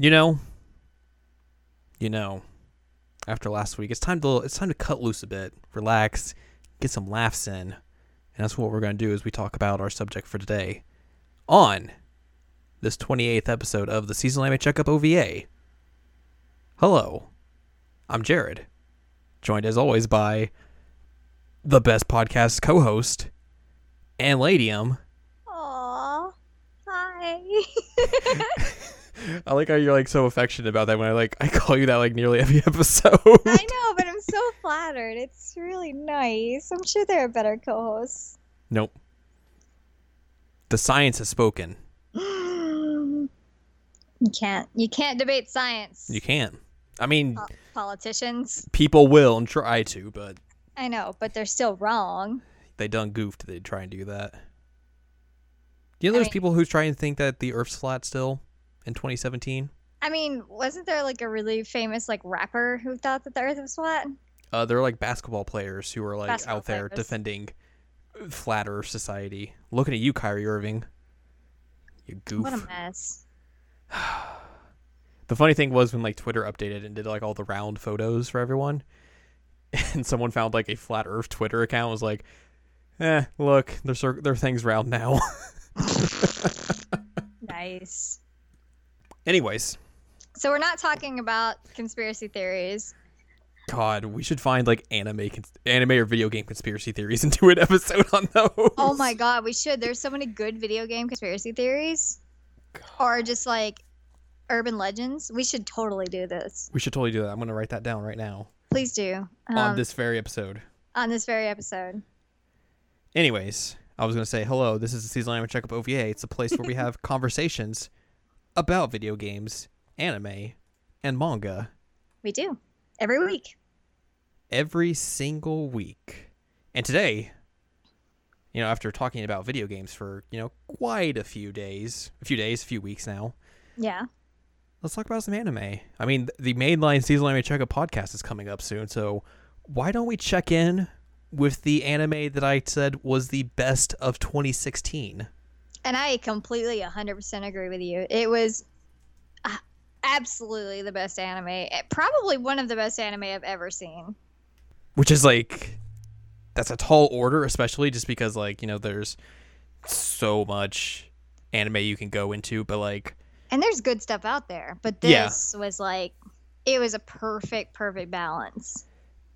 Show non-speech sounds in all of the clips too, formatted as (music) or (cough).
You know, you know, after last week, it's time to it's time to cut loose a bit, relax, get some laughs in, and that's what we're going to do as we talk about our subject for today on this 28th episode of the Seasonal Anime Checkup OVA. Hello, I'm Jared, joined as always by the best podcast co-host and Ladium. Aww. Hi. (laughs) I like how you're like so affectionate about that when I like I call you that like nearly every (laughs) episode. I know, but I'm so flattered. It's really nice. I'm sure there are better co-hosts. Nope. The science has spoken. (gasps) you can't. You can't debate science. You can't. I mean, Po- politicians. people will and try to, but I know, but they're still wrong. they done goofed. They try and do that. You know, I there's mean- people who try and think that the Earth's flat still in 2017. I mean, wasn't there like a really famous like rapper who thought that the Earth was flat? Uh, they're like basketball players who are like Basketball out there players. defending flat Earth society. Looking at you, Kyrie Irving. You goof. What a mess. (sighs) The funny thing was when like Twitter updated and did like all the round photos for everyone, (laughs) and someone found like a flat Earth Twitter account was like, "Eh, look, their their thing's round now." (laughs) Nice. Anyways, So we're not talking about conspiracy theories. God, we should find like anime, cons- anime or video game conspiracy theories (laughs) and do an episode on those. Oh my god, we should. There's so many good video game conspiracy theories. Or just like urban legends. We should totally do this. We should totally do that. I'm gonna write that down right now Please do. Um, on this very episode. on this very episode. Anyways, I was gonna say hello. This is the seasonal anime checkup OVA. It's a place where we (laughs) have conversations about video games, anime, and manga. We do. Every week. every single week. And today, you know, after talking about video games for, you know, quite a few days, a few days, a few weeks now, Yeah. let's talk about some anime. I mean, the mainline seasonal anime checkup podcast is coming up soon, so why don't we check in with the anime that I said was the best of 2016? And I completely 100% agree with you. It was uh, absolutely the best anime. Eh, Probably one of the best anime I've ever seen. Which is like that's a tall order, especially just because like, you know, there's so much anime you can go into, but like And there's good stuff out there, but Yeah. this was like it was a perfect perfect balance.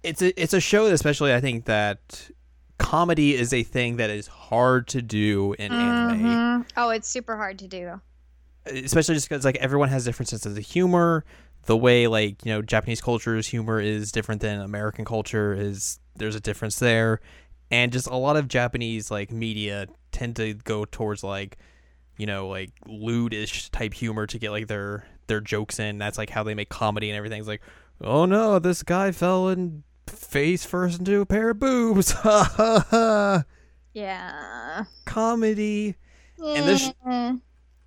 it's a it's a show that especially I think that comedy is a thing that is hard to do in anime, Mhm. Oh, it's super hard to do. especially just because like everyone has different senses of humor. The way like you know Japanese culture's humor is different than American culture is there's a difference there, and just a lot of Japanese like media tend to go towards like you know like lewdish type humor to get like their their jokes in. That's like how they make comedy and everything's like, oh no, this guy fell and face first into a pair of boobs. (laughs) Yeah. Comedy. And this-.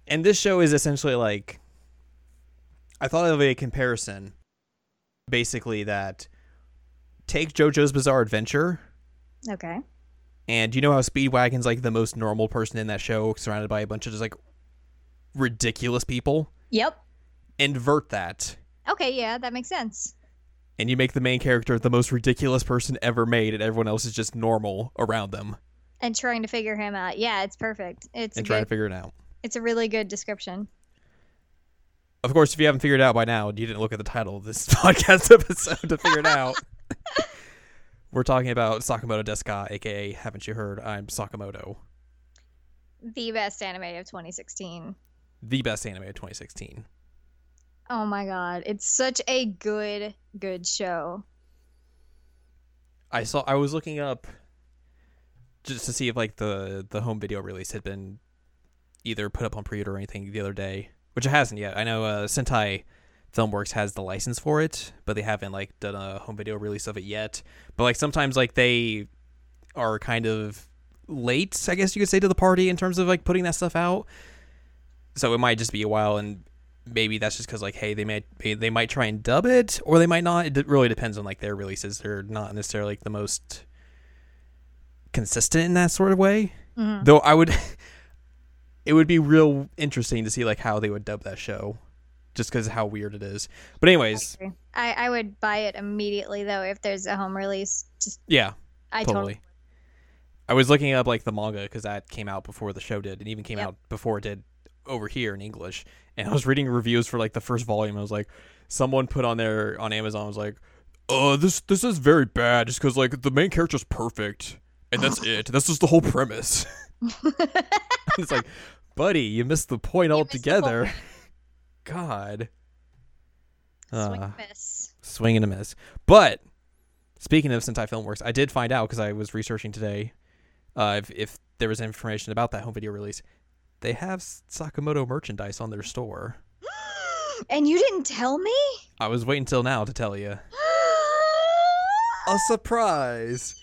And this show is essentially like I thought of a comparison basically that take JoJo's Bizarre Adventure Okay. and you know how Speedwagon's like the most normal person in that show surrounded by a bunch of just like ridiculous people? Yep. Invert that Okay, yeah, that makes sense. And you make the main character the most ridiculous person ever made and everyone else is just normal around them And trying to figure him out. Yeah, it's perfect. It's and trying to figure it out. it's a really good description. Of course, if you haven't figured it out by now, and you didn't look at the title of this (laughs) podcast episode to figure it out. (laughs) We're talking about Sakamoto Deska, aka Haven't You Heard? I'm Sakamoto, The best anime of 2016. the best anime of 2016. Oh my god, it's such a good good show. I saw. I was looking up just to see if like the the home video release had been either put up on pre-order or anything the other day, which it hasn't yet. I know uh, Sentai Filmworks has the license for it, but they haven't like done a home video release of it yet. But like sometimes like they are kind of late, I guess you could say, to the party in terms of like putting that stuff out. So it might just be a while, and maybe that's just because like, hey, they might they might try and dub it, or they might not. It really depends on like their releases. They're not necessarily like the most consistent in that sort of way. Mhm. Though I would, (laughs) it would be real interesting to see like how they would dub that show, just because how weird it is. But anyways, I, I would buy it immediately though if there's a home release. Just yeah, I totally. totally. I was looking up like the manga because that came out before the show did, and even came Yep. out before it did over here in English. And I was reading reviews for like the first volume. I was like, someone put on there on Amazon was like, "Uh, this this is very bad just because like the main character's perfect, and that's (laughs) it. That's just the whole premise." (laughs) it's like, buddy, you missed the point You missed the altogether. (laughs) God. Swing Uh, and miss. swing and a miss. But speaking of Sentai Filmworks, I did find out because I was researching today uh, if, if there was information about that home video release. They have Sakamoto merchandise on their store. (gasps) and you didn't tell me? I was waiting till now to tell you. (gasps) A surprise.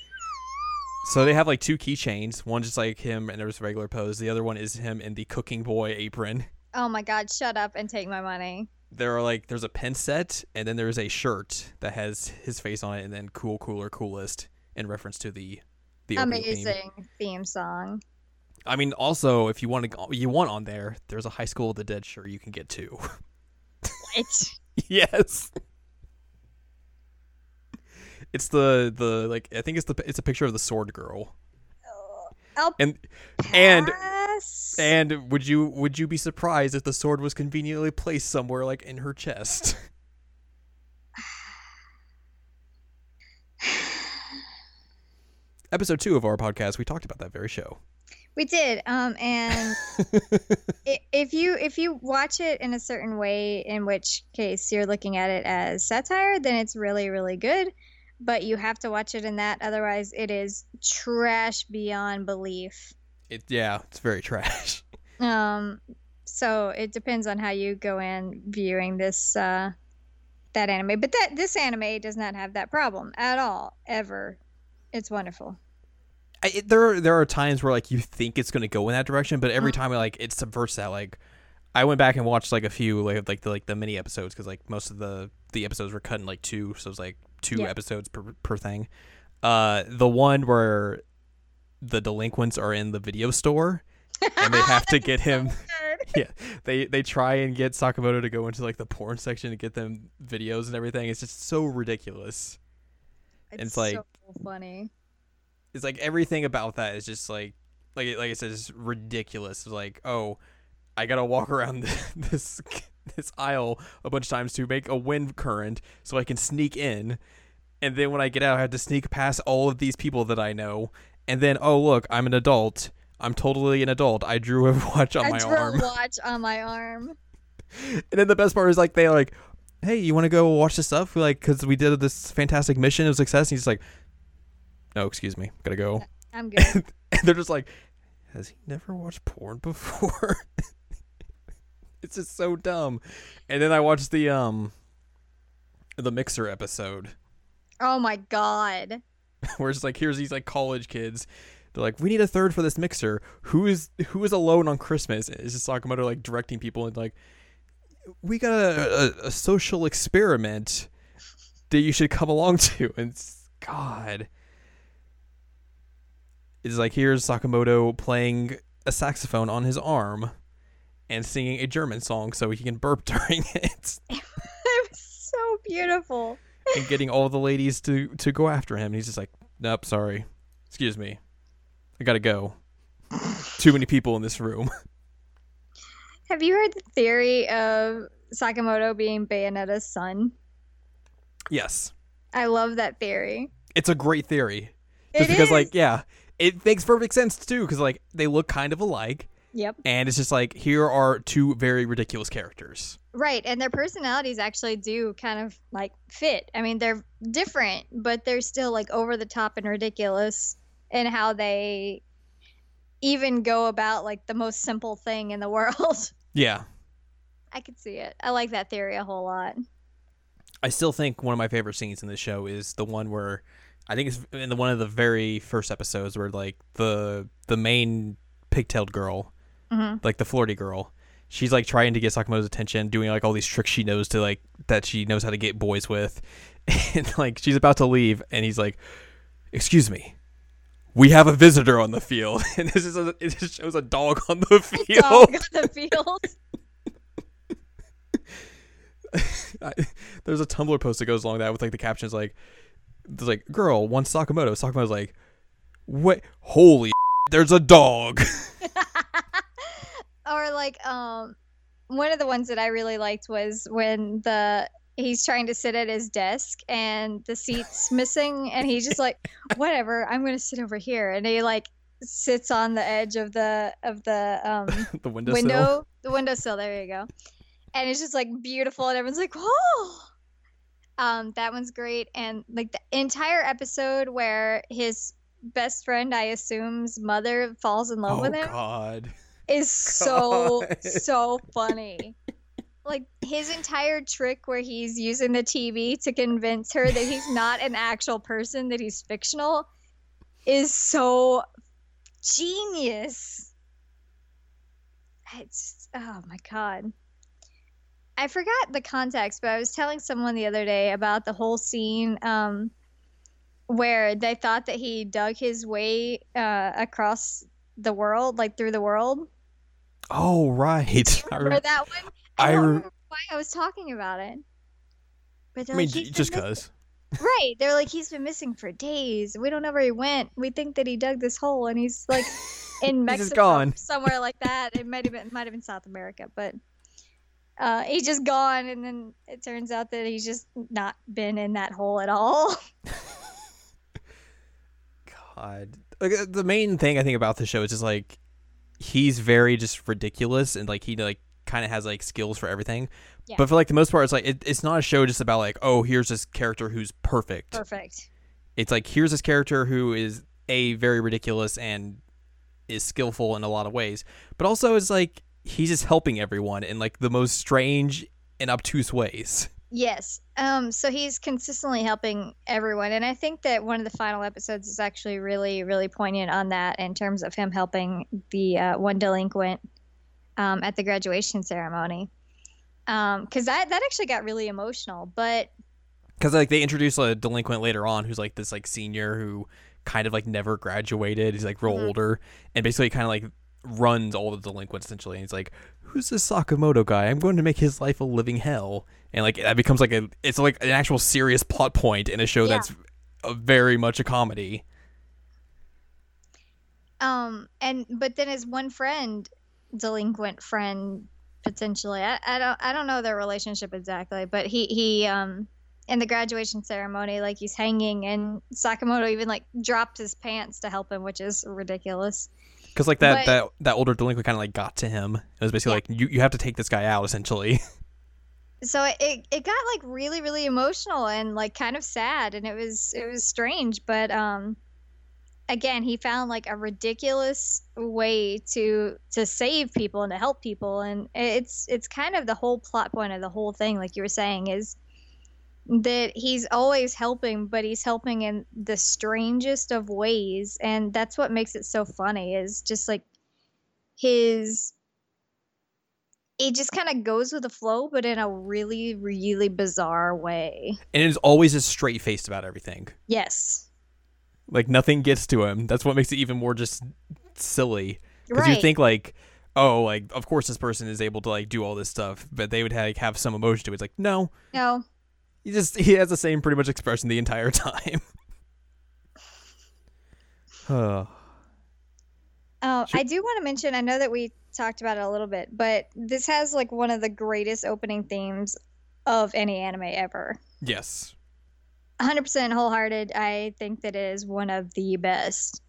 So they have like two keychains. One just like him and there's regular pose. The other one is him in the cooking boy apron. oh my god, shut up and take my money. There are like there's a pen set and then there's a shirt that has his face on it and then cool cooler coolest in reference to the the opening theme. Amazing theme song. I mean, also if you want to, you want on there, there's a High School of the Dead shirt you can get too. What? (laughs) yes. It's the the like I think it's the it's a picture of the sword girl. Oh, I'll And and and would you would you be surprised if the sword was conveniently placed somewhere like in her chest? (laughs) Episode 2 of our podcast, we talked about that very show. We did. Um, and (laughs) if you if you watch it in a certain way, in which case you're looking at it as satire, then it's really really good. But you have to watch it in that, otherwise it is trash beyond belief. It yeah, it's very trash. (laughs) Um, so it depends on how you go in viewing this uh, that anime. But that this anime does not have that problem at all, ever. It's wonderful. I, it, there there are times where like you think it's going to go in that direction, but every Mhm. time like it subverts that. Like I went back and watched like a few like like the like the mini episodes because like most of the the episodes were cut in like two, so it was like two Yeah. episodes per per thing. Uh, the one where the delinquents are in the video store and they have to (laughs) get him. (laughs) Yeah, they they try and get Sakamoto to go into like the porn section to get them videos and everything. It's just so ridiculous. It's, It's like- so funny. It's like everything about that is just like like like I said, it's ridiculous. It's like, oh, I gotta walk (laughs) around this this aisle a bunch of times to make a wind current so I can sneak in, and then when I get out, I have to sneak past all of these people that I know, and then oh look, I'm an adult. I'm totally an adult. I drew a (laughs) watch on I my drew arm, a (laughs) watch on my arm. and then the best part is like they like. Hey, you want to go watch this stuff? Like, cause we did this fantastic mission, of success. And he's like, "No, excuse me, gotta go." I'm good. (laughs) and they're just like, has he never watched porn (laughs) before? it's just so dumb. And then I watched the um the mixer episode oh my god. (laughs) where it's like here's these like college kids. They're like, we need a third for this mixer. Who is who is alone on Christmas? It's just Sakamoto like directing people and like, we got a, a, a social experiment that you should come along to. And God, it's like here's Sakamoto playing a saxophone on his arm and singing a German song so he can burp (laughs) during it (laughs) it was so beautiful. and getting all the ladies to to go after him. And he's just like, nope, sorry, excuse me, I gotta go. (laughs) Too many people in this room. Have you heard the theory of Sakamoto being Bayonetta's son? yes, I love that theory. it's a great theory. Just It because, is. like, yeah, it makes perfect sense too. Because like they look kind of alike, Yep. and it's just like here are two very ridiculous characters. Right, and their personalities actually do kind of like fit. I mean, they're different, but they're still like over the top and ridiculous in how they even go about like the most simple thing in the (laughs) world. Yeah, I could see it. I like that theory a whole lot. I still think one of my favorite scenes in the show is the one where I think it's in the one of the very first episodes where like the the main pigtailed girl, Mhm. like the flirty girl, she's like trying to get Sakamoto's attention, doing like all these tricks she knows to like that she knows how to get boys with, (laughs) and like she's about to leave, and he's like, "Excuse me." We have a visitor on the field, (laughs) and this is a, it just shows a dog on the field. Dog on the field. (laughs) I, there's a Tumblr post that goes along that with like the captions like, there's like girl wants Sakamoto. Sakamoto's like, what? Holy, (laughs) there's a dog. (laughs) or like um one of the ones that I really liked was when the he's trying to sit at his desk and the seat's (laughs) missing and he's just like whatever i'm gonna sit over here and he like sits on the edge of the of the um the window. window the windowsill there you go and it's just like beautiful and everyone's like whoa um that one's great and like the entire episode where his best friend i assume's mother falls in love Oh with him God. is (laughs) so God. so funny. Like his entire trick where he's using the TV to convince her that he's not an actual person, that he's fictional, is so genius. It's oh my god. I forgot the context, but I was telling someone the other day about the whole scene um, where they thought that he dug his way uh, across the world, like through the world. Oh right. (laughs) I, Remember rem- that one? I, I don't re- remember why I was talking about it. But I mean, like, j- "He's been just cause. Right. They're like, he's been missing for days. We don't know where he went. We think that he dug this hole and he's like (laughs) in Mexico somewhere like that. It might have been might have been South America, but uh, he's just gone and then it turns out that he's just not been in that hole at all. (laughs) God. Like, uh, the main thing I think about the show is just like he's very just ridiculous and like he like kind of has like skills for everything. Yeah. But for like the most part, it's like it, it's not a show just about like oh here's this character who's perfect. Perfect. It's like here's this character who is a very ridiculous and is skillful in a lot of ways, but also is like he's just helping everyone in like the most strange and obtuse ways. Yes. Um, so he's consistently helping everyone. And I think that one of the final episodes is actually really, really poignant on that in terms of him helping the uh, one delinquent um, at the graduation ceremony. Um, Because that, that actually got really emotional. But Because like they introduce a delinquent later on who's like this like senior who kind of like never graduated. He's like real Mhm. older and basically kind of like runs all the delinquents essentially. And he's like, "Who's this Sakamoto guy? I'm going to make his life a living hell." And like that becomes like a it's like an actual serious plot point in a show Yeah. that's a very much a comedy. um, and but then his one friend, delinquent friend, potentially. I, I don't I don't know their relationship exactly, but he he um in the graduation ceremony, like he's hanging, and Sakamoto even like dropped his pants to help him, which is ridiculous. Because like that But- that that older delinquent kind of like got to him. It was basically Yeah. like you you have to take this guy out essentially. (laughs) So it, it it got like really really emotional and like kind of sad, and it was it was strange, but um. Again, he found like a ridiculous way to to save people and to help people, and it's it's kind of the whole plot point of the whole thing, like you were saying, is that he's always helping, but he's helping in the strangest of ways, and that's what makes it so funny. Is just like his it just kind of goes with the flow, but in a really, really bizarre way. and is always just straight faced about everything. Yes. Like nothing gets to him. That's what makes it even more just silly. Because Right. you think like, oh, like of course this person is able to like do all this stuff, but they would like have some emotion to it. It's like no, no. He just he has the same pretty much expression the entire time. (laughs) oh, Oh. I do want to mention. I know that we talked about it a little bit, but this has like one of the greatest opening themes of any anime ever. yes. 100% wholehearted. I think that it is one of the best.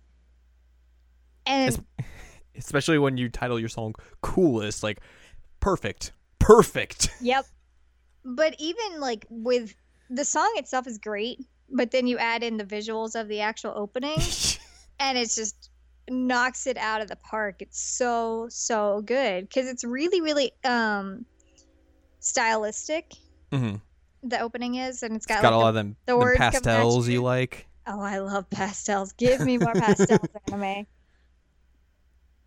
And Es- (laughs) Especially when you title your song "Coolest," like perfect, perfect. Yep. But even like with the song itself is great, but then you add in the visuals of the actual opening (laughs) and it's just knocks it out of the park. It's so so good cuz it's really really um stylistic hmm the opening is and it's got, It's got like a lot the, of them, the them words come at pastels you. like. Oh, I love pastels. Give me more pastels (laughs) anime.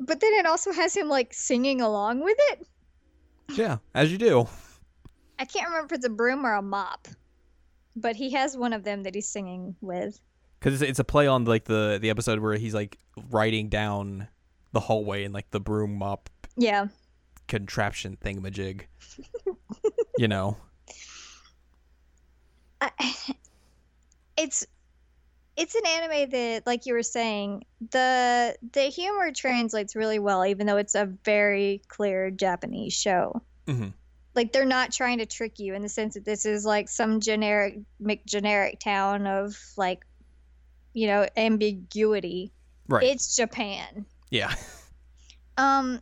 But then it also has him like singing along with it. Yeah, as you do. I can't remember if it's a broom or a mop, but he has one of them that he's singing with. because it's, it's a play on like the the episode where he's like riding down the hallway in like the broom mop Yeah. contraption thingamajig. (laughs) you know, I, (sighs) it's it's an anime that like you were saying the the humor translates really well even though it's a very clear japanese show hmm like they're not trying to trick you in the sense that this is like some generic generic town of like you know ambiguity. Right. it's japan. Yeah. um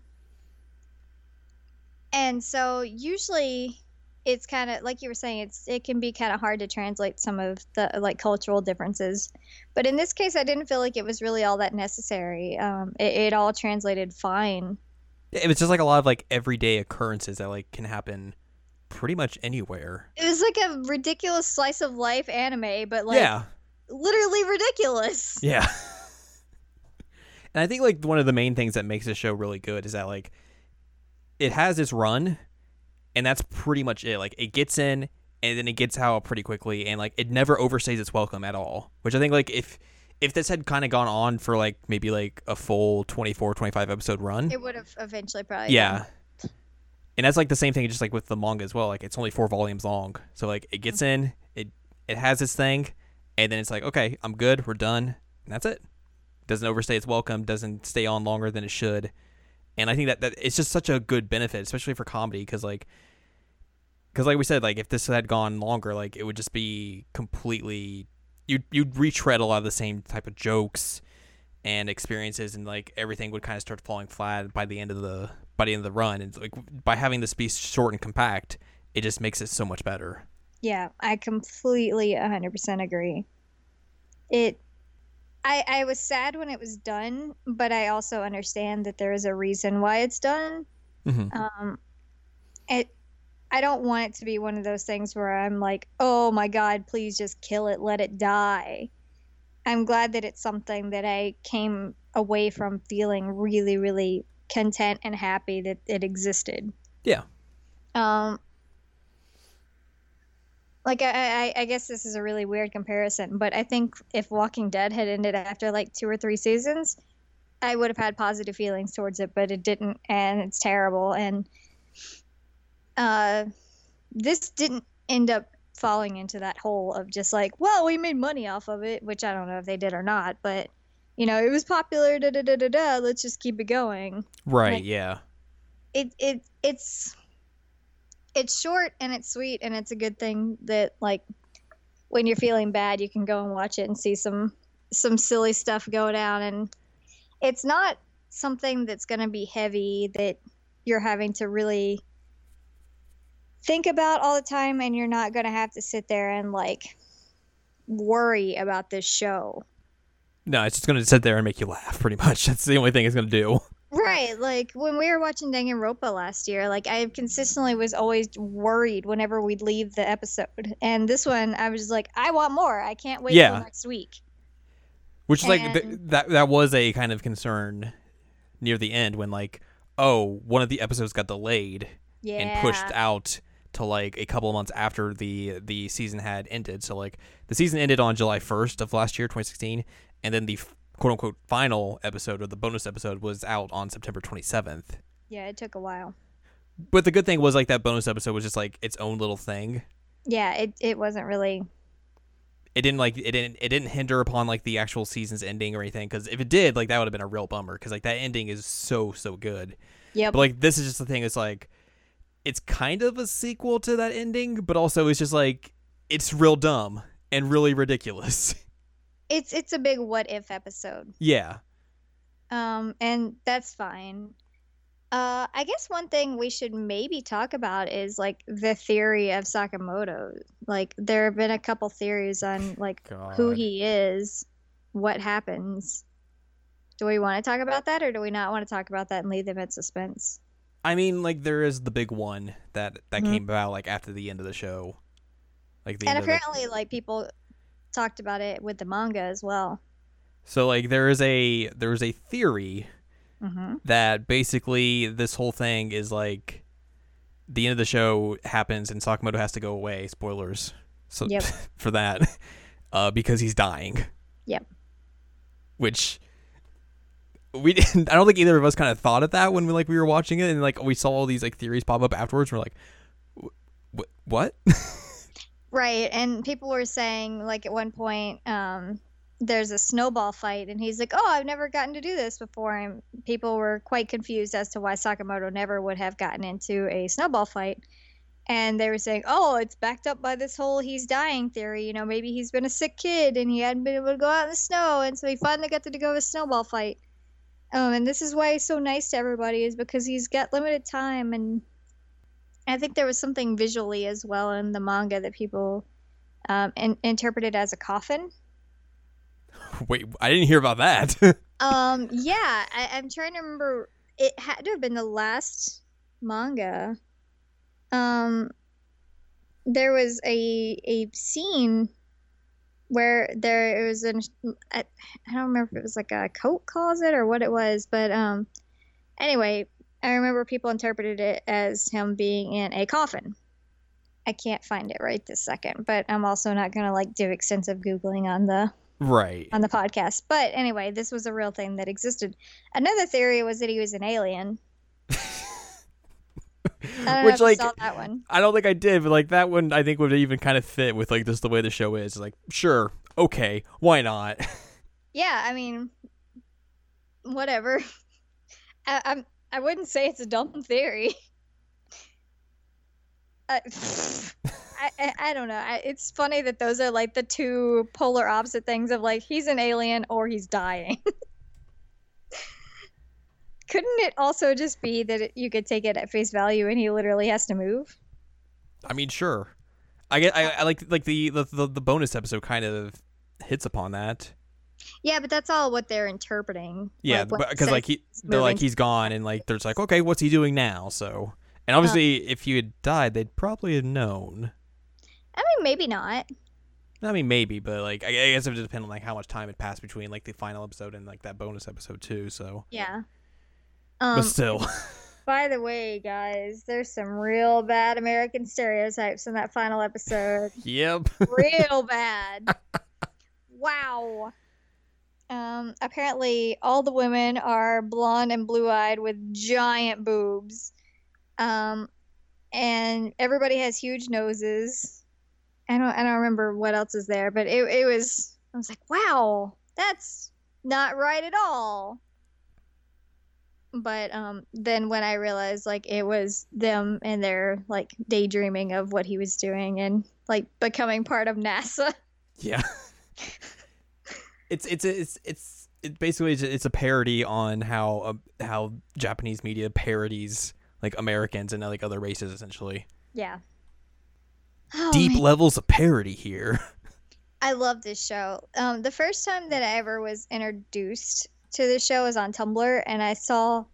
and so usually it's kind of like you were saying it's it can be kind of hard to translate some of the like cultural differences. But in this case i didn't feel like it was really all that necessary. Um it, it all translated fine It was just like a lot of like everyday occurrences that like can happen pretty much anywhere. it was like a ridiculous slice of life anime but like yeah. literally ridiculous Yeah. (laughs) and I think like one of the main things that makes this show really good is that like it has its run and that's pretty much it. Like it gets in and then it gets out pretty quickly and like it never overstays its welcome at all. Which I think like if if this had kind of gone on for like maybe like a full 24 25 episode run. it would have eventually probably yeah. And that's like the same thing just like with the manga as well. Like it's only 4 volumes long. So like it gets mm-hmm. in, it it has its thing and then it's like, okay, I'm good, we're done. And that's it doesn't overstay its welcome, doesn't stay on longer than it should. And I think that, that it's just such a good benefit, especially for comedy, because like, because like we said, like if this had gone longer, like it would just be completely you'd you'd retread a lot of the same type of jokes and experiences, and like everything would kind of start falling flat by the end of the by the end of the run. And like by having this be short and compact, it just makes it so much better. Yeah, I completely 100% agree. It I I was sad when it was done, but I also understand that there is a reason why it's done. Mm-hmm. Um it I don't want it to be one of those things where I'm like, "Oh my god, please just kill it, let it die." I'm glad that it's something that I came away from feeling really really content and happy that it existed. Yeah. Um like I, I, I guess this is a really weird comparison, but I think if Walking Dead had ended after like two or three seasons, I would have had positive feelings towards it, but it didn't, and it's terrible. And uh, this didn't end up falling into that hole of just like, well, we made money off of it, which I don't know if they did or not, but you know, it was popular. Da da da da da. Let's just keep it going. Right. Like- yeah. It it it's it's short and it's sweet and it's a good thing that like when you're feeling bad you can go and watch it and see some some silly stuff go down and it's not something that's going to be heavy that you're having to really think about all the time and you're not going to have to sit there and like worry about this show No, it's just gonna sit there and make you laugh. Pretty much. That's the only thing it's gonna do. Right, like when we were watching Danganronpa last year, like I consistently was always worried whenever we'd leave the episode, and this one I was like, I want more. I can't wait Yeah. till next week. Which is like th- that that was a kind of concern near the end when like oh one of the episodes got delayed Yeah, and pushed out to like a couple of months after the the season had ended. So like the season ended on July 1st of last year 2016 and then the quote unquote final episode or the bonus episode was out on September 27th. Yeah, it took a while. But the good thing was like that bonus episode was just like its own little thing. Yeah, it it wasn't really. It didn't like it didn't it didn't hinder upon like the actual season's ending or anything because if it did like that would have been a real bummer because like that ending is so so good. yeah But like this is just the thing. It's like it's kind of a sequel to that ending, but also it's just like it's real dumb and really ridiculous. (laughs) it's it's a big what if episode. yeah. Um, and that's fine. Uh, I guess one thing we should maybe talk about is like the theory of Sakamoto. Like there have been a couple theories on (sighs) like who he is, what happens. Do we want to talk about that or do we not want to talk about that and leave them at suspense? I mean, like there is the big one that that Mhm. came about like after the end of the show. Like the and of the- apparently like people talked about it with the manga as well. so like there is a there is a theory hmm that basically this whole thing is like the end of the show happens and Sakamoto has to go away. Spoilers. So Yep. (laughs) for that, uh, because he's dying. Yep. Which we (laughs) didn't. I don't think either of us kind of thought of that when we like we were watching it and like we saw all these like theories pop up afterwards. We're like, "Wh- wh- what? (laughs) Right, and people were saying like at one point, um, there's a snowball fight, and he's like, "Oh, I've never gotten to do this before," and people were quite confused as to why Sakamoto never would have gotten into a snowball fight. And they were saying, "Oh, it's backed up by this whole he's dying theory. You know, maybe he's been a sick kid and he hadn't been able to go out in the snow, and so he finally got to go to a snowball fight." Um, and this is why he's so nice to everybody is because he's got limited time, and I think there was something visually as well in the manga that people um, in- interpreted as a coffin. (laughs) Wait, I didn't hear about that. (laughs) Um, yeah, I, I'm trying to remember. It had to have been the last manga. Um, there was a a scene where there was an I, I don't remember if it was like a coat closet or what it was, but um, anyway, I remember people interpreted it as him being in a coffin. I can't find it right this second, but I'm also not gonna like do extensive googling on the right. on the podcast. But anyway, this was a real thing that existed. Another theory was that he was an alien. I don't know Which like saw that one. I don't think I did, but like that one I think would even kind of fit with like just the way the show is. Like, sure, okay, why not? (laughs) Yeah, I mean, whatever. (laughs) I, I'm. I wouldn't say it's a dumb theory. I, (laughs) uh, I, I, I don't know. I, it's funny that those are like the two polar opposite things of like he's an alien or he's dying. Couldn't it also just be that it, you could take it at face value and he literally has to move? I mean, sure. I get I, I like like the, the the the bonus episode kind of hits upon that. Yeah, but that's all what they're interpreting. Yeah, like, because like says he they're like he's gone and like there's like okay, what's he doing now? So and obviously uh-huh. if you had died, they'd probably have known. I mean, maybe not. I mean, maybe, but like I I guess it would depend on like how much time had passed between like the final episode and like that bonus episode too. So, Yeah. Um, but still, By the way, guys, there's some real bad American stereotypes in that final episode. (laughs) yep. real (laughs) bad. Wow. Um, apparently, all the women are blonde and blue eyed with giant boobs. Um, and everybody has huge noses. I don't, I don't remember what else is there, but it, it was, I was like, wow, that's not right at all. But um, then when I realized like it was them and their like daydreaming of what he was doing and like becoming part of NASA. Yeah. (laughs) it's it's it's it's it basically it's, it's a parody on how uh, how Japanese media parodies like Americans and like other races essentially. Yeah. Oh, Deep man. levels of parody here. (laughs) I love this show. Um, the first time that I ever was introduced to the show was on Tumblr, and I saw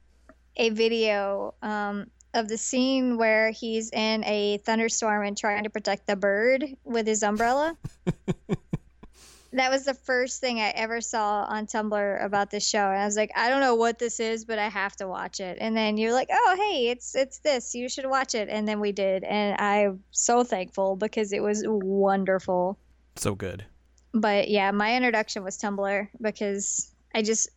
a video um, of the scene where he's in a thunderstorm and trying to protect the bird with his umbrella. (laughs) that was the first thing I ever saw on Tumblr about this show, and I was like, I don't know what this is, but I have to watch it. And then you're like, Oh, hey, it's it's this. You should watch it. And then we did, and I'm so thankful because it was wonderful so good. but yeah, my introduction was Tumblr because I just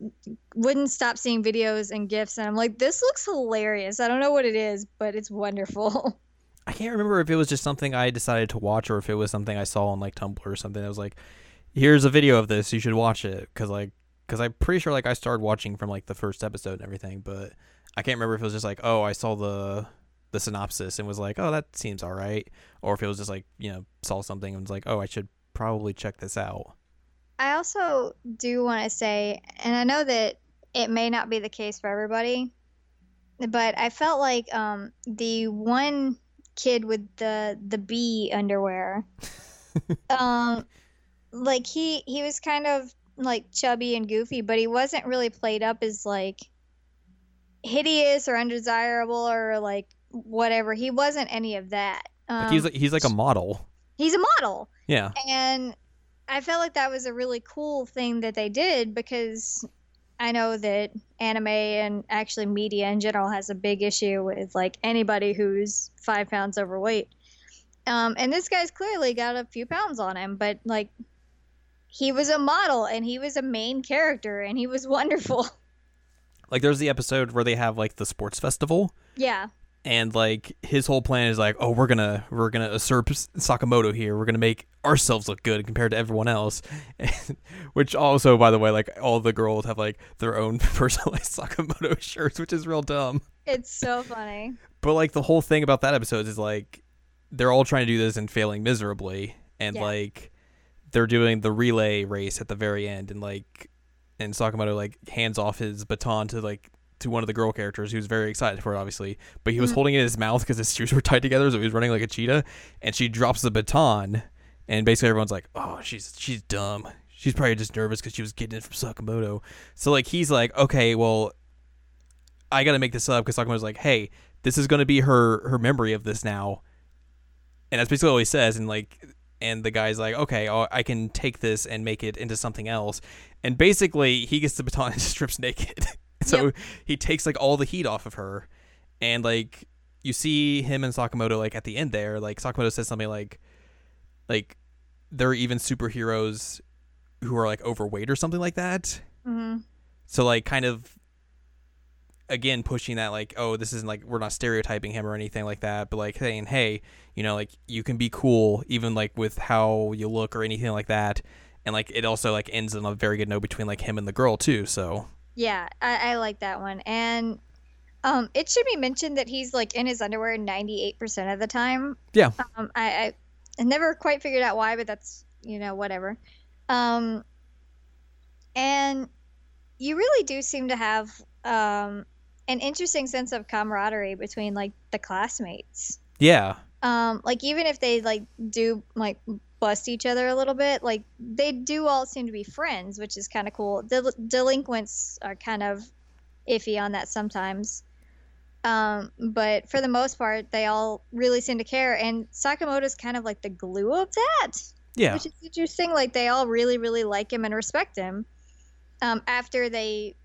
wouldn't stop seeing videos and gifs, and I'm like, this looks hilarious. I don't know what it is, but it's wonderful. (laughs) I can't remember if it was just something I decided to watch or if it was something I saw on like Tumblr or something. I was like, "Here's a video of this. You should watch it." Because like, because I'm pretty sure like I started watching from like the first episode and everything, but I can't remember if it was just like, "Oh, I saw the the synopsis and was like, oh, that seems all right," or if it was just like you know saw something and was like, "Oh, I should probably check this out." I also do want to say, and I know that it may not be the case for everybody, but I felt like um, the one kid with the the bee underwear, (laughs) um, like he he was kind of like chubby and goofy, but he wasn't really played up as like hideous or undesirable or like whatever. He wasn't any of that. Um, Like he's like he's like a model. he's a model Yeah. and I felt like that was a really cool thing that they did because I know that anime and actually media in general has a big issue with like anybody who's five pounds overweight. Um, and this guy's clearly got a few pounds on him, but like he was a model and he was a main character and he was (laughs) wonderful. Like there's the episode where they have like the sports festival yeah. And like his whole plan is like, oh, we're gonna we're gonna usurp Sakamoto here. We're gonna make ourselves look good compared to everyone else. (laughs) which also, by the way, like all the girls have like their own (laughs) personalized Sakamoto shirts, which is real dumb. It's so funny. (laughs) But like the whole thing about that episode is like they're all trying to do this and failing miserably, and Yeah. like they're doing the relay race at the very end, and like and Sakamoto like hands off his baton to like to one of the girl characters who was very excited for it, obviously. But he was Mhm. holding it in his mouth because his shoes were tied together, so he was running like a cheetah. And she drops the baton, and basically everyone's like, "Oh, she's she's dumb. She's probably just nervous because she was getting it from Sakamoto." So like he's like, "Okay, well, I got to make this up because Sakamoto's like, hey, this is going to be her her memory of this now." And that's basically what he says, and like. And the guy's like, okay, i I can take this and make it into something else. And basically, he gets the baton (laughs) and strips naked. (laughs) so he takes like all the heat off of her and like you see him and Sakamoto like at the end there like Sakamoto says something like like there are even superheroes who are like overweight or something like that. Hmm so like kind of again pushing that like oh this isn't like we're not stereotyping him or anything like that but like saying hey you know like you can be cool even like with how you look or anything like that. And like it also like ends on a very good note between like him and the girl too so Yeah, I, I like that one. And um, it should be mentioned that he's like in his underwear 98% of the time. Yeah. Um, I, I, I never quite figured out why, but that's, you know, whatever. Um, and you really do seem to have um, an interesting sense of camaraderie between like the classmates. yeah Um, like even if they like do like bust each other a little bit, like they do all seem to be friends, which is kind of cool. Del- delinquents are kind of iffy on that sometimes. Um, but for the most part, they all really seem to care, and Sakamoto's kind of like the glue of that, yeah which is interesting. Like they all really, really like him and respect him. Um, after they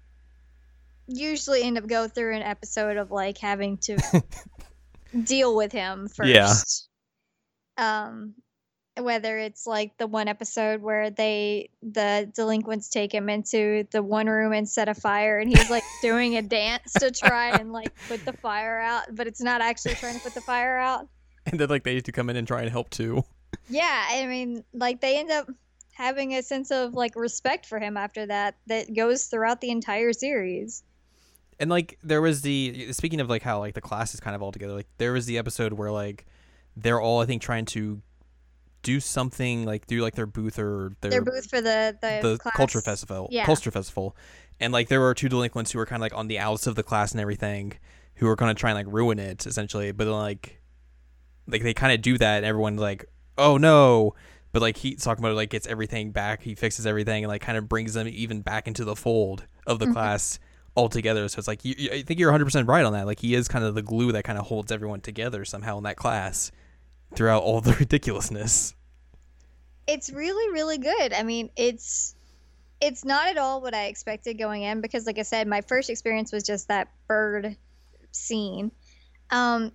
usually end up go through an episode of like having to (laughs) deal with him first. Yeah. Um, whether it's like the one episode where they the delinquents take him into the one room and set a fire and he's like (laughs) doing a dance to try and like put the fire out but it's not actually trying to put the fire out. And then like they used to come in and try and help too. Yeah i mean like they end up having a sense of like respect for him after that that goes throughout the entire series. And like there was the speaking of like how like the class is kind of all together like there was the episode where like they're all i think trying to do something like do like their booth or their, their booth for the the, the culture festival Yeah. culture festival. And like there were two delinquents who were kind of like on the outs of the class and everything who were going to try and like ruin it essentially. But then like like they kind of do that and everyone's like oh no. But like he Sakamoto like gets everything back he fixes everything and like kind of brings them even back into the fold of the Mhm. class altogether. So it's like you, you- i think you're 100% right on that. Like he is kind of the glue that kind of holds everyone together somehow in that class throughout all the (laughs) ridiculousness. It's really really good. I mean it's it's not at all what i expected going in because like i said my first experience was just that bird scene. Um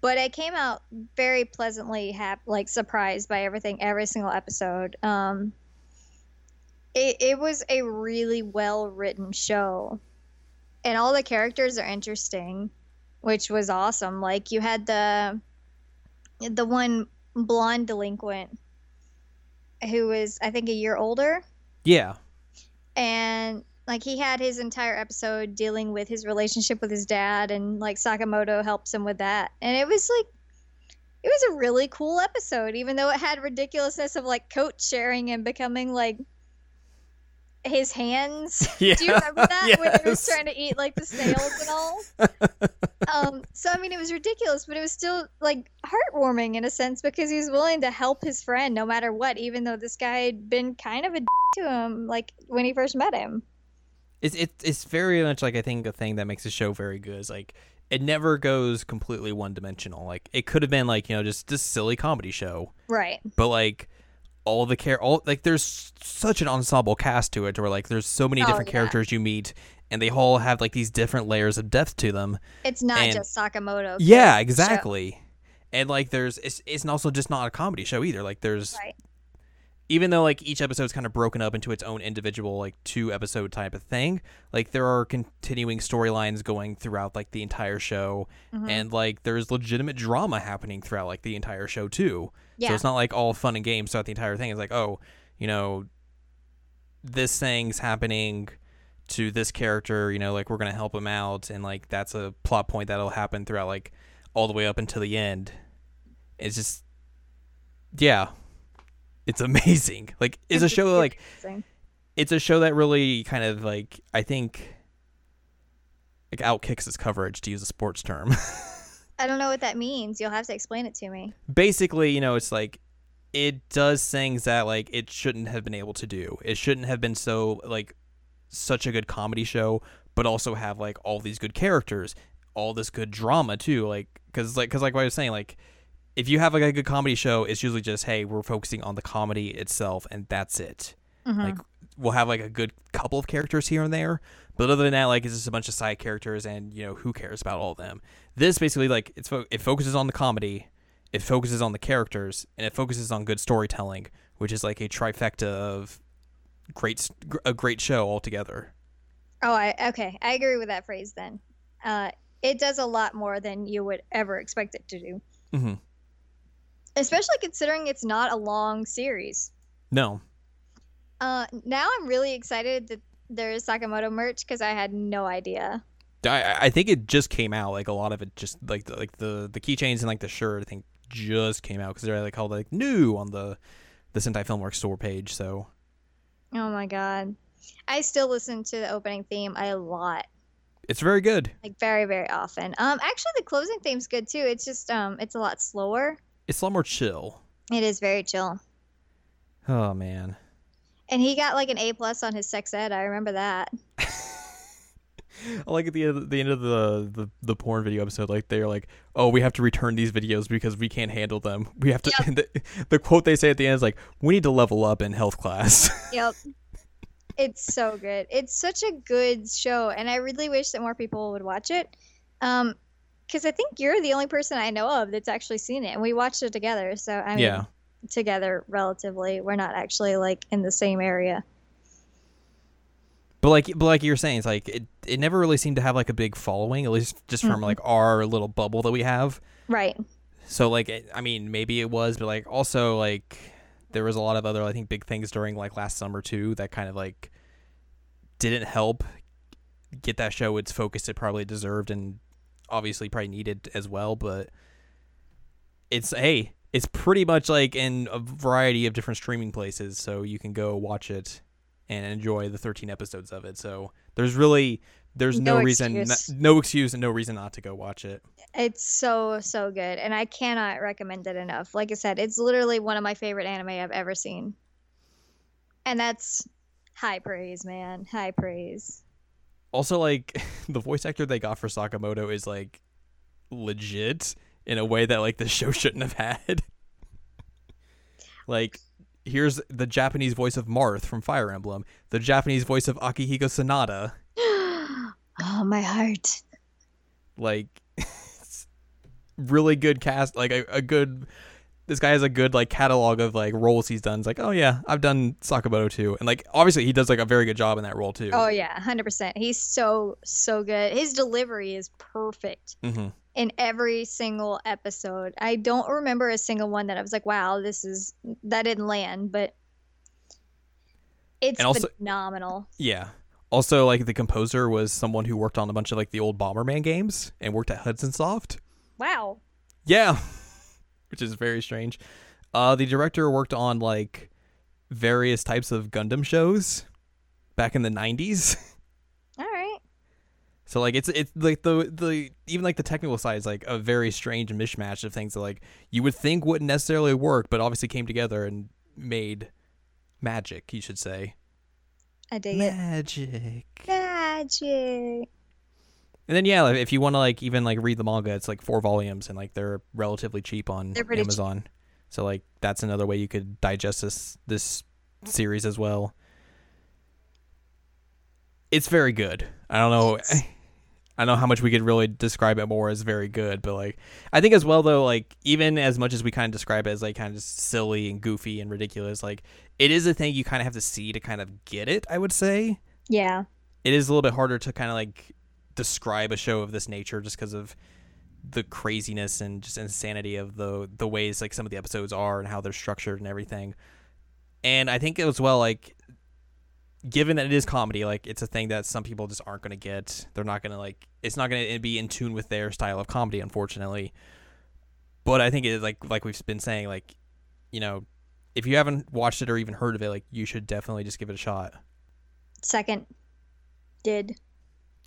but i came out very pleasantly hap- like surprised by everything every single episode. Um it, it was a really well written show. And all the characters are interesting which was awesome. Like you had the the one blonde delinquent who was I think a year older yeah and like he had his entire episode dealing with his relationship with his dad and like Sakamoto helps him with that. And it was like it was a really cool episode even though it had ridiculousness of like coat sharing and becoming like his hands. yeah (laughs) Do you remember that when he was trying to eat like the snails and all? (laughs) um, so I mean, it was ridiculous, but it was still like heartwarming in a sense because he was willing to help his friend no matter what, even though this guy had been kind of a to him like when he first met him. it's it, it's very much like I think a thing that makes the show very good is like it never goes completely one dimensional. Like it could have been like you know just this silly comedy show, Right. but like all the care all like there's such an ensemble cast to it where like there's so many Oh, different yeah. characters you meet and they all have like these different layers of depth to them. It's not And- just Sakamoto. Yeah, character show. exactly. And like there's it's it's also just not a comedy show either. Like there's Right. Even though like each episode is kind of broken up into its own individual like two episode type of thing, like there are continuing storylines going throughout like the entire show, Mhm. and like there's legitimate drama happening throughout like the entire show too. yeah. So it's not like all fun and games throughout the entire thing. It's like, oh, you know, this thing's happening to this character, you know, like we're gonna help him out, and like that's a plot point that'll happen throughout like all the way up until the end. It's just, yeah, it's amazing. (laughs) Like, it's a show that, like it's a show that really kind of like I think like outkicks its coverage to use a sports term. (laughs) I don't know what that means. You'll have to explain it to me. basically, you know, it's like it does things that like it shouldn't have been able to do. It shouldn't have been so like such a good comedy show, but also have like all these good characters, all this good drama too. Like because like because like what I was saying, like if you have like a good comedy show, it's usually just hey, we're focusing on the comedy itself, and that's it. Mhm. Like we'll have like a good couple of characters here and there, but other than that, like it's just a bunch of side characters, and you know who cares about all of them. This basically like it's fo- it focuses on the comedy, it focuses on the characters, and it focuses on good storytelling, which is like a trifecta of great a great show altogether. Oh, I okay. I agree with that phrase. Then, uh, it does a lot more than you would ever expect it to do, Mm-hmm. Especially considering it's not a long series. No, Uh, now I'm really excited that there is Sakamoto merch because I had no idea. I I think it just came out. Like a lot of it just like the, like the the keychains and like the shirt. I think just came out because they're like called like new on the the Sentai Filmworks store page. So Oh my god, I still listen to the opening theme a lot, it's very good. like very very often. Um, actually the closing theme's good too. It's just um, it's a lot slower. It's a lot more chill. It is very chill. Oh man. And he got like an A plus on his sex ed. I remember that. (laughs) I like at the end, the end of the, the the porn video episode, like they're like, "Oh, we have to return these videos because we can't handle them. (laughs) We have to." and (laughs) The, the quote they say at the end is like, "We need to level up in health class." Yep. it's so good. It's such a good show, and I really wish that more people would watch it. Um, because I think you're the only person I know of that's actually seen it, and we watched it together. So I mean, yeah, together relatively. We're not actually like in the same area. but like but like you're saying, it's like it it never really seemed to have like a big following, at least just from Mhm. like our little bubble that we have. Right. So like, it, I mean, maybe it was, but like also like there was a lot of other I think big things during like last summer too that kind of like didn't help get that show its focus it probably deserved and obviously probably needed as well. But it's hey, it's pretty much like in a variety of different streaming places, so you can go watch it and enjoy the 13 episodes of it. So there's really there's no, No reason excuse. no excuse and no reason not to go watch it. It's so so good, and I cannot recommend it enough. Like I said, it's literally one of my favorite anime I've ever seen, and that's high praise, man. High praise. Also like (laughs) the voice actor they got for Sakamoto is like legit in a way that like the show (laughs) shouldn't have had. (laughs) like here's the Japanese voice of Marth from Fire Emblem, the Japanese voice of Akihiko Sanada. (gasps) oh my heart. Like it's really good cast like a, a good this guy has a good like catalog of like roles he's done. It's like, oh yeah, I've done Sakamoto too. And like obviously he does like a very good job in that role too. Oh yeah, hundred percent. He's so so good. His delivery is perfect mm-hmm. in every single episode. I don't remember a single one that I was like, "Wow, this is that didn't land," but it's also- phenomenal. Yeah. Also, like the composer was someone who worked on a bunch of like the old Bomberman games and worked at Hudson Soft. Wow. Yeah, which is very strange. Uh, the director worked on like various types of Gundam shows back in the '90s. (laughs) All right. So like it's it's like the the even like the technical side is like a very strange mishmash of things that like you would think wouldn't necessarily work, but obviously came together and made magic. You should say I dig it. magic. Magic. And then yeah, if you want to like even like read the manga, it's like four volumes and like they're relatively cheap on They're cheap. Amazon. So like that's another way you could digest this this series as well. It's very good. I don't know. It's- I don't know how much we could really describe it more as very good, but like I think as well though, like even as much as we kind of describe it as like kind of silly and goofy and ridiculous, like it is a thing you kind of have to see to kind of get it. I would say Yeah. it is a little bit harder to kind of like describe a show of this nature just because of the craziness and just insanity of the the ways like some of the episodes are and how they're structured and everything. And I think as well like given that it is comedy, like it's a thing that some people just aren't going to get. They're not going to like it's not going to be in tune with their style of comedy unfortunately. But I think it like like we've been saying like you know, if you haven't watched it or even heard of it, like you should definitely just give it a shot. Second. Did.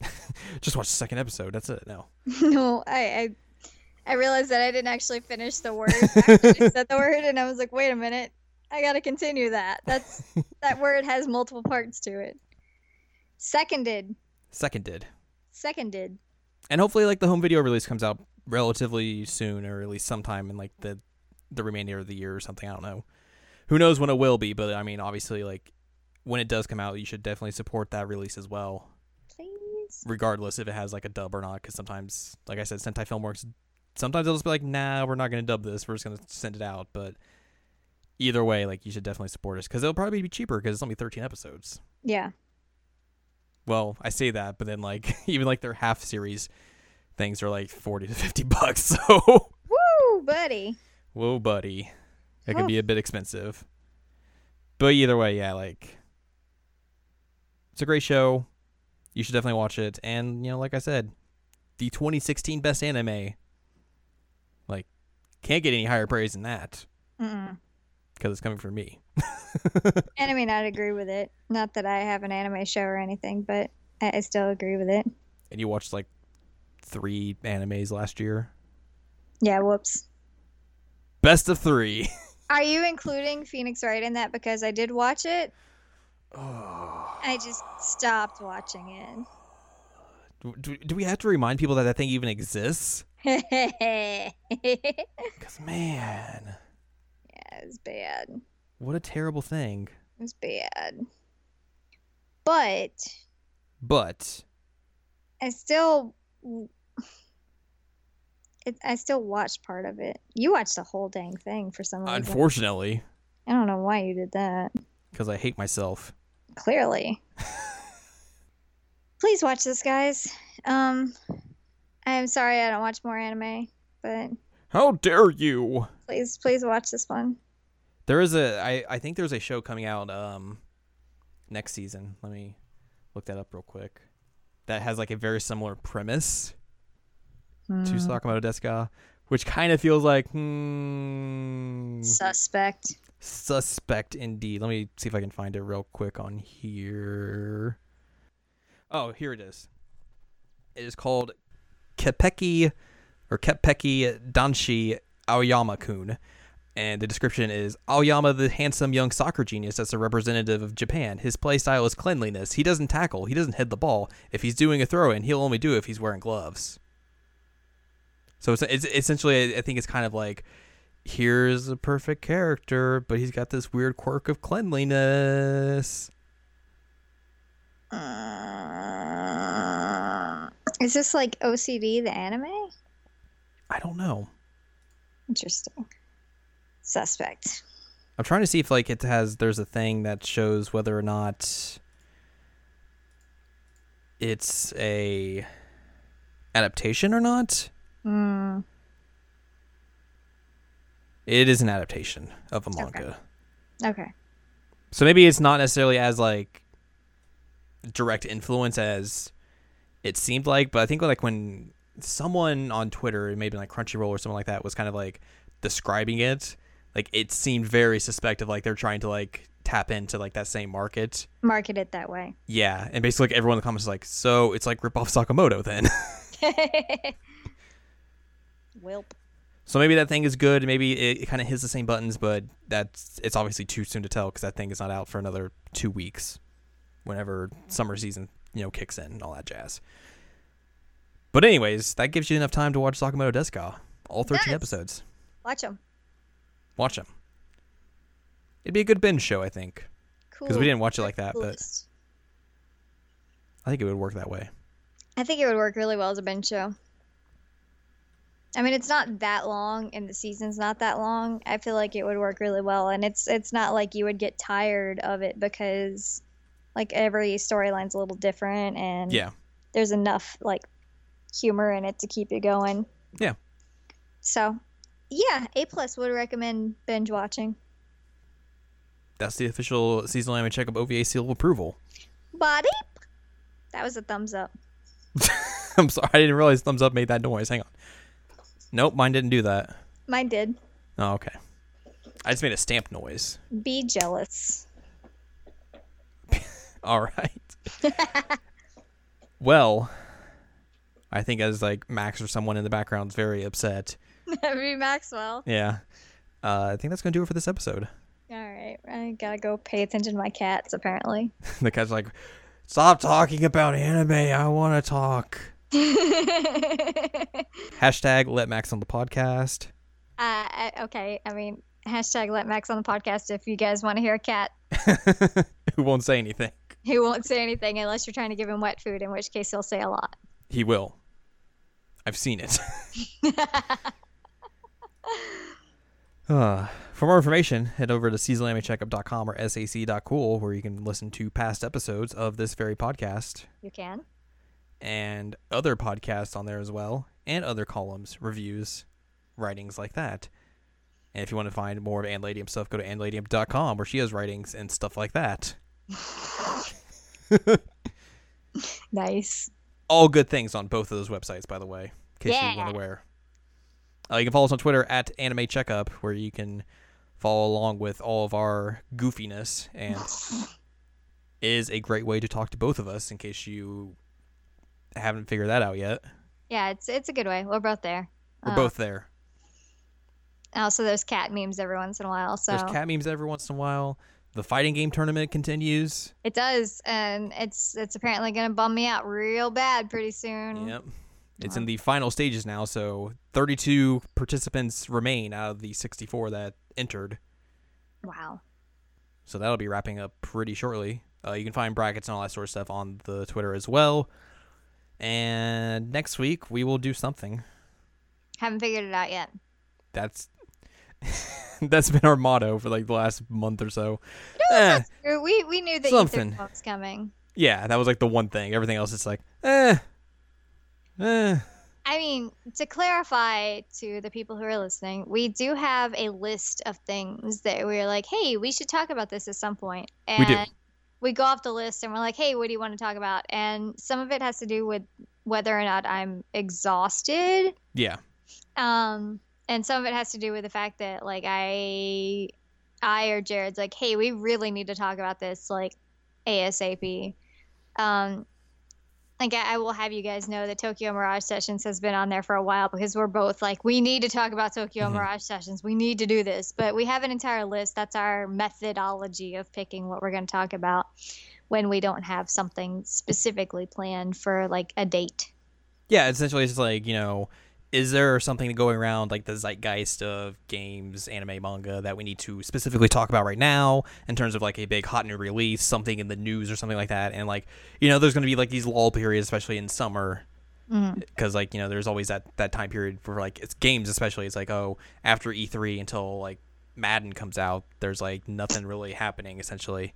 (laughs) Just watch the second episode. That's it. No. (laughs) no, I, I I realized that I didn't actually finish the word you said the (laughs) word, and I was like, wait a minute, I gotta continue that. That's that word has multiple parts to it. Seconded. Seconded. Seconded. And hopefully like the home video release comes out relatively soon or at least sometime in like the the remainder of the year or something. I don't know. Who knows when it will be, but I mean obviously like when it does come out, you should definitely support that release as well. Regardless if it has like a dub or not. Because sometimes, like I said, Sentai Filmworks, sometimes they'll just be like, "Nah, we're not going to dub this. We're just going to send it out." But either way, like you should definitely support us because it'll probably be cheaper because it's only 13 episodes. Yeah. Well, I say that, but then like (laughs) even like their half series things are like 40 to 50 (laughs) bucks. So, Woo, buddy. whoa, buddy, that can be a bit expensive. But either way, yeah, like it's a great show. You should definitely watch it. And you know, like I said, the 2016 best anime. Like, can't get any higher praise than that because it's coming from me. (laughs) And I mean, I'd agree with it. Not that I have an anime show or anything, but I, I still agree with it. And you watched like three animes last year. Yeah. Whoops. Best of three. (laughs) Are you including Phoenix Wright in that? Because I did watch it. Oh. I just stopped watching it. Do, do, do we have to remind people that that thing even exists? (laughs) Because, man, it was bad. What a terrible thing. was bad. But But, I still, it, I still watched part of it. You watched the whole dang thing for some reason. unfortunately, I don't know why you did that. Because I hate myself. Clearly. (laughs) Please watch this, guys. Um, I'm sorry I don't watch more anime, but How dare you? please, please watch this one. There is a, I, I think there's a show coming out um next season. Let me look that up real quick. That has like a very similar premise to Hmm. Sakamoto Desuka, which kind of feels like, hmm, Suspect. Suspect indeed. Let me see if I can find it real quick on here. Oh, here it is. It is called Keppeki or Keppeki Danshi Aoyama-kun. And the description is Aoyama, the handsome young soccer genius that's a representative of Japan. His play style is cleanliness. He doesn't tackle. He doesn't head the ball. If he's doing a throw in, he'll only do it if he's wearing gloves. So it's, it's essentially, I think it's kind of like here's a perfect character, but he's got this weird quirk of cleanliness. Uh, is this like OCD, the anime? I don't know. Interesting. Suspect. I'm trying to see if like it has there's a thing that shows whether or not it's a adaptation or not. Hmm. It is an adaptation of a manga. Okay. So maybe it's not necessarily as like direct influence as it seemed like, but I think like when someone on Twitter, maybe like Crunchyroll or something like that, was kind of like describing it, like it seemed very suspect of like they're trying to like tap into like that same market. Market it that way. Yeah, and basically like everyone in the comments is like, so it's like rip off Sakamoto then. (laughs) (laughs) Wilp. So maybe that thing is good. Maybe it, it kind of hits the same buttons, but that's it's obviously too soon to tell because that thing is not out for another two weeks, whenever summer season you know kicks in and all that jazz. But anyways, that gives you enough time to watch Sakamoto Desuka, all thirteen Nice. episodes. Watch them. Watch them. It'd be a good binge show, I think, Cool. because we didn't watch it like that, but I think it would work that way. I think it would work really well as a binge show. I mean, it's not that long, and the season's not that long. I feel like it would work really well, and it's it's not like you would get tired of it because, like, every storyline's a little different, and Yeah. there's enough like humor in it to keep you going. Yeah. So, yeah, A plus would recommend binge watching. That's the official seasonal anime checkup OVA seal of approval. Body. That was a thumbs up. (laughs) I'm sorry, I didn't realize thumbs up made that noise. Hang on. Nope, mine didn't do that. Mine did. Oh, okay. I just made a stamp noise. Be jealous. (laughs) All right. well, I think as like Max or someone in the background is very upset. (laughs) Be Maxwell. Yeah. Uh, I think that's gonna do it for this episode. All right, I gotta go pay attention to my cats. Apparently. (laughs) the cat's like, "Stop talking about anime. I want to talk." (laughs) Hashtag let Max on the podcast. Uh, okay, I mean, hashtag let Max on the podcast if you guys want to hear a cat (laughs) Who won't say anything? who won't say anything unless you're trying to give him wet food, in which case he'll say a lot. He will. I've seen it. (laughs) Uh, for more information, head over to seasonalanimecheckup.com or sac.cool where you can listen to past episodes of this very podcast You can. And other podcasts on there as well, and other columns, reviews, writings like that. And if you want to find more of Ann Ladium stuff, go to annladium.com where she has writings and stuff like that. (laughs) Nice. All good things on both of those websites, by the way, in case you Yeah. weren't aware. Uh, you can follow us on Twitter at Anime Checkup, where you can follow along with all of our goofiness, and (laughs) is a great way to talk to both of us in case you haven't figured that out yet. Yeah, it's it's a good way. We're both there. We're Uh, both there. Also, there's cat memes every once in a while, so There's cat memes every once in a while. The fighting game tournament continues. it does, and it's it's apparently gonna bum me out real bad pretty soon. Yep. It's in the final stages now, so 32 participants remain out of the 64 that entered. Wow. So that'll be wrapping up pretty shortly. Uh, you can find brackets and all that sort of stuff on the Twitter as well. And next week we will do something. Haven't figured it out yet. That's (laughs) that's been our motto for like the last month or so. No, Eh, that's true. We we knew that something. Was coming. yeah, that was like the one thing. Everything else is like, eh, eh. I mean, to clarify to the people who are listening, we do have a list of things that we're like, hey, we should talk about this at some point. And We do. We go off the list and we're like, hey, what do you want to talk about? And some of it has to do with whether or not I'm exhausted. Yeah, Um, and some of it has to do with the fact that like I, I or Jared's like, hey, we really need to talk about this like ASAP. Um, like I, I will have you guys know that Tokyo Mirage Sessions has been on there for a while because we're both like, we need to talk about Tokyo Mhm. Mirage Sessions. We need to do this, but we have an entire list. That's our methodology of picking what we're going to talk about when we don't have something specifically planned for like a date. yeah. Essentially, it's like you know, is there something going around like the zeitgeist of games, anime, manga that we need to specifically talk about right now in terms of like a big hot new release, something in the news or something like that? And like you know, there's going to be like these lull periods, especially in summer, mm-hmm. because like you know, there's always that that time period for like it's games, especially. It's like oh, after E3 until like Madden comes out, there's like nothing really happening essentially.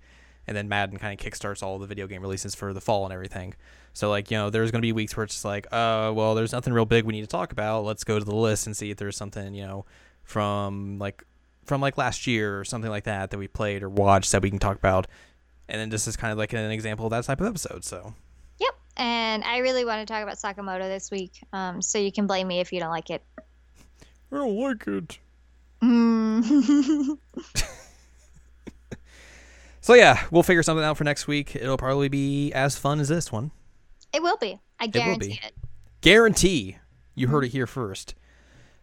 And then Madden kind of kickstarts all the video game releases for the fall and everything. So like you know, there's gonna be weeks where it's just like, uh, well, there's nothing real big we need to talk about. Let's go to the list and see if there's something you know from like from like last year or something like that that we played or watched that we can talk about. And then this is kind of like an example of that type of episode. So Yep. And I really want to talk about Sakamoto this week. Um, so you can blame me if you don't like it. I don't like it. Mm. (laughs) (laughs) So yeah, we'll figure something out for next week. It'll probably be as fun as this one. it will be. I guarantee be. it. Guarantee. You heard it here first.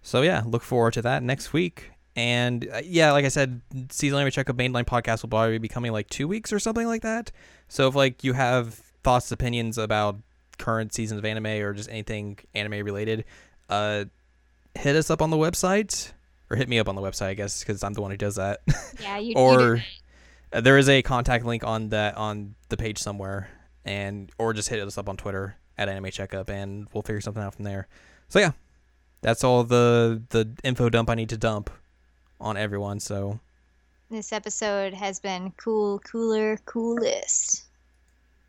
So yeah, look forward to that next week. And uh, yeah, like I said, season anime checkup mainline podcast will probably be coming like two weeks or something like that. So if like you have thoughts, opinions about current seasons of anime or just anything anime related, uh, hit us up on the website or hit me up on the website, I guess, because I'm the one who does that. Yeah, you, (laughs) you do. or uh, there is a contact link on that on the page somewhere, and or just hit us up on Twitter at Anime Checkup, and we'll figure something out from there. So yeah, that's all the the info dump I need to dump on everyone. So This episode has been cool, cooler, coolest.